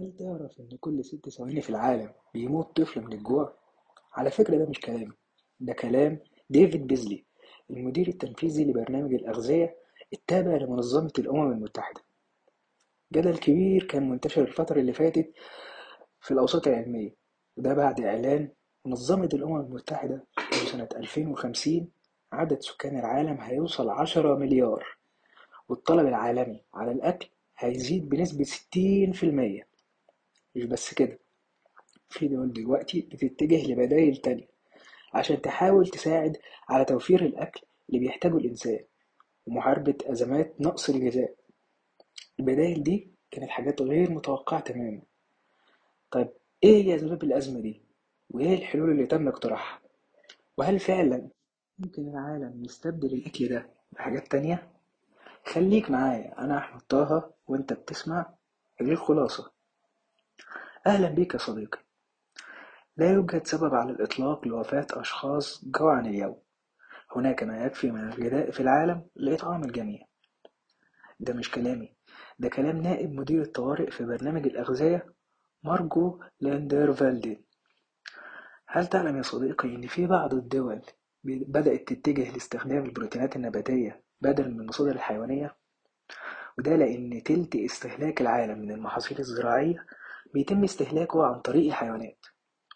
هل تعرف إن كل ست ثواني في العالم بيموت طفل من الجوع؟ على فكرة ده مش كلامي، ده كلام ديفيد بيزلي المدير التنفيذي لبرنامج الأغذية التابع لمنظمة الأمم المتحدة. جدل كبير كان منتشر الفترة اللي فاتت في الأوساط العلمية، وده بعد إعلان منظمة الأمم المتحدة إن سنة 2050 عدد سكان العالم هيوصل عشرة مليار، والطلب العالمي على الأكل هيزيد بنسبة ستين في المية. مش بس كده في دول دلوقتي بتتجه لبدايل تانية عشان تحاول تساعد على توفير الأكل اللي بيحتاجه الإنسان ومحاربة أزمات نقص الغذاء البدايل دي كانت حاجات غير متوقعة تماما طيب إيه هي أسباب الأزمة دي؟ وإيه الحلول اللي تم اقتراحها؟ وهل فعلا ممكن العالم يستبدل الأكل ده بحاجات تانية؟ خليك معايا أنا أحمد طه وأنت بتسمع الخلاصة أهلا بيك يا صديقي. لا يوجد سبب على الإطلاق لوفاة أشخاص جوعا اليوم. هناك ما يكفي من الغذاء في العالم لإطعام الجميع. ده مش كلامي. ده كلام نائب مدير الطوارئ في برنامج الأغذية مارجو لاندرفالدين هل تعلم يا صديقي إن في بعض الدول بدأت تتجه لاستخدام البروتينات النباتية بدلا من المصادر الحيوانية؟ وده لأن تلت استهلاك العالم من المحاصيل الزراعية بيتم استهلاكه عن طريق الحيوانات.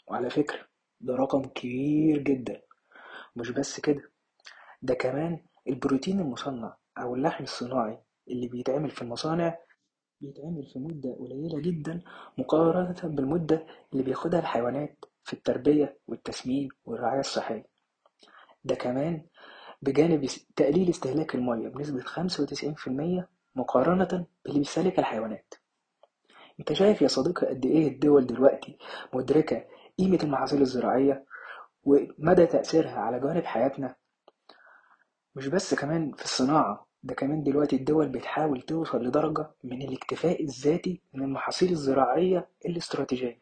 وعلى فكرة ده رقم كبير جدا. مش بس كده ده كمان البروتين المصنع أو اللحم الصناعي اللي بيتعمل في المصانع بيتعمل في مدة قليلة جدا مقارنة بالمدة اللي بياخدها الحيوانات في التربية والتسمين والرعاية الصحية. ده كمان بجانب تقليل استهلاك المية بنسبة خمسة وتسعين في المية مقارنة باللي بيستهلك الحيوانات. أنت شايف يا صديقي قد إيه الدول دلوقتي مدركة قيمة المحاصيل الزراعية ومدى تأثيرها على جوانب حياتنا؟ مش بس كمان في الصناعة ده كمان دلوقتي الدول بتحاول توصل لدرجة من الاكتفاء الذاتي من المحاصيل الزراعية الاستراتيجية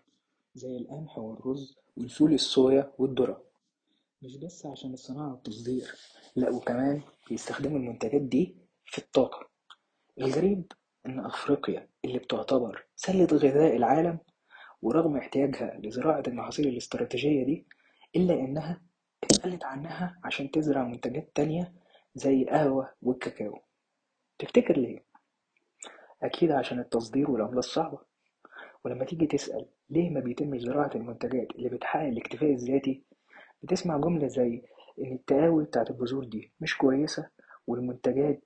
زي القمح والرز والفول الصويا والذرة. مش بس عشان الصناعة والتصدير لا وكمان بيستخدموا المنتجات دي في الطاقة. الغريب إن أفريقيا اللي بتعتبر سلة غذاء العالم ورغم احتياجها لزراعة المحاصيل الاستراتيجية دي إلا إنها اتقلت عنها عشان تزرع منتجات تانية زي القهوة والكاكاو تفتكر ليه؟ أكيد عشان التصدير والعملة الصعبة ولما تيجي تسأل ليه ما بيتمش زراعة المنتجات اللي بتحقق الاكتفاء الذاتي بتسمع جملة زي إن التقاوي بتاعت البذور دي مش كويسة والمنتجات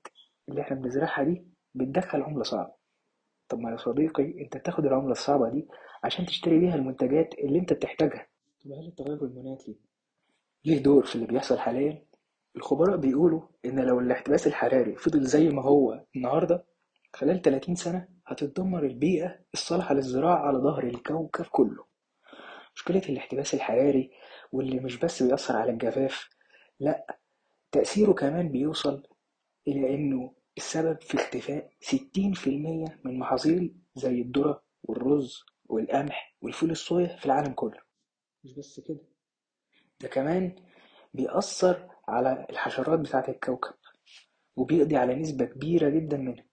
اللي إحنا بنزرعها دي بتدخل عملة صعبة. طب ما يا صديقي انت بتاخد العملة الصعبة دي عشان تشتري بيها المنتجات اللي انت بتحتاجها. طب هل التغير المناخي ليه دور في اللي بيحصل حاليا؟ الخبراء بيقولوا إن لو الاحتباس الحراري فضل زي ما هو النهاردة خلال 30 سنة هتتدمر البيئة الصالحة للزراعة على ظهر الكوكب كله. مشكلة الاحتباس الحراري واللي مش بس بيأثر على الجفاف لأ تأثيره كمان بيوصل إلى إنه السبب في اختفاء 60% من محاصيل زي الذرة والرز والقمح والفول الصويا في العالم كله. مش بس كده ده كمان بيأثر على الحشرات بتاعة الكوكب وبيقضي على نسبة كبيرة جدا منها.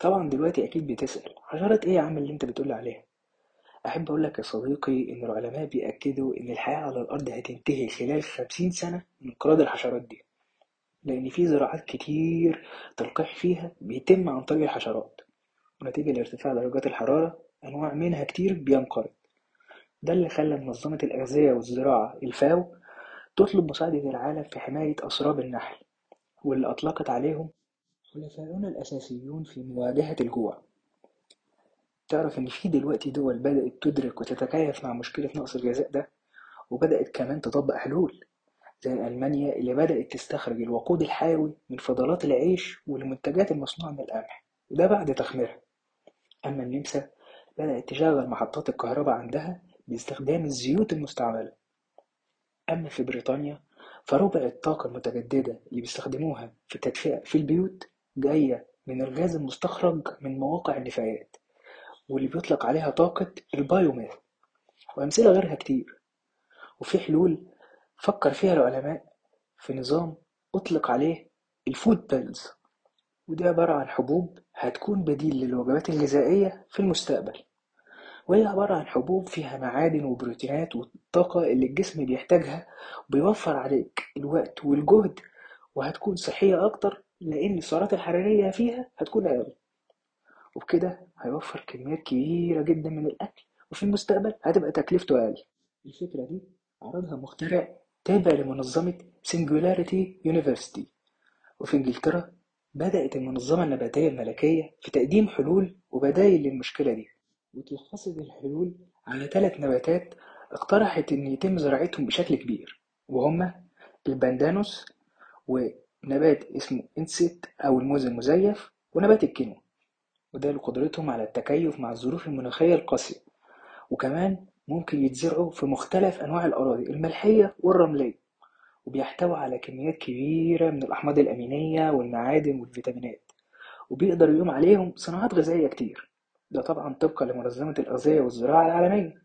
طبعا دلوقتي أكيد بتسأل حشرات إيه يا عم اللي أنت بتقول عليها؟ أحب أقول لك يا صديقي إن العلماء بيأكدوا إن الحياة على الأرض هتنتهي خلال خمسين سنة من انقراض الحشرات دي. لأن في زراعات كتير تلقيح فيها بيتم عن طريق الحشرات. ونتيجة لارتفاع درجات الحرارة أنواع منها كتير بينقرض. ده اللي خلى منظمة الأغذية والزراعة الفاو تطلب مساعدة العالم في حماية أسراب النحل واللي أطلقت عليهم حلفاؤنا الأساسيون في مواجهة الجوع. تعرف إن في دلوقتي دول بدأت تدرك وتتكيف مع مشكلة نقص الغذاء ده وبدأت كمان تطبق حلول. زي ألمانيا اللي بدأت تستخرج الوقود الحيوي من فضلات العيش والمنتجات المصنوعة من القمح وده بعد تخميرها. أما النمسا بدأت تشغل محطات الكهرباء عندها باستخدام الزيوت المستعملة. أما في بريطانيا فربع الطاقة المتجددة اللي بيستخدموها في التدفئة في البيوت جاية من الغاز المستخرج من مواقع النفايات واللي بيطلق عليها طاقة ال biomass وأمثلة غيرها كتير. وفي حلول فكر فيها العلماء في نظام أطلق عليه ال food pills. ودي عبارة عن حبوب هتكون بديل للوجبات الغذائية في المستقبل. وهي عبارة عن حبوب فيها معادن وبروتينات والطاقة اللي الجسم بيحتاجها وبيوفر عليك الوقت والجهد وهتكون صحية أكتر لأن السعرات الحرارية فيها هتكون أقل. وبكده هيوفر كميات كبيرة جدا من الأكل وفي المستقبل هتبقى تكلفته أقل. الفكرة دي عرضها مخترع تابع لمنظمة Singularity University وفي إنجلترا بدأت المنظمة النباتية الملكية في تقديم حلول وبدائل للمشكلة دي. وتلخصت الحلول على ثلاث نباتات اقترحت إن يتم زراعتهم بشكل كبير وهما البندانوس ونبات اسمه إنسيت أو الموز المزيف ونبات الكينو. وده لقدرتهم على التكيف مع الظروف المناخية القاسية. وكمان ممكن يتزرعوا في مختلف أنواع الأراضي الملحية والرملية. وبيحتوي على كميات كبيرة من الأحماض الأمينية والمعادن والفيتامينات. وبيقدر يقوم عليهم صناعات غذائية كتير. ده طبعا طبقا لمنظمة الأغذية والزراعة العالمية.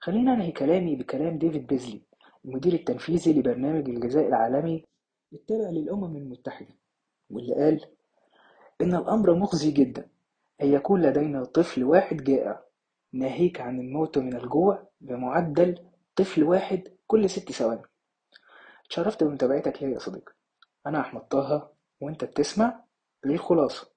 خلينا أنهي كلامي بكلام ديفيد بيزلي المدير التنفيذي لبرنامج الغذاء العالمي التابع للأمم المتحدة واللي قال إن الأمر مخزي جدا أن يكون لدينا طفل واحد جائع ناهيك عن الموت من الجوع بمعدل طفل واحد كل ست ثواني. اتشرفت بمتابعتك ليا يا صديقي. أنا أحمد طه وأنت بتسمع للخلاصة.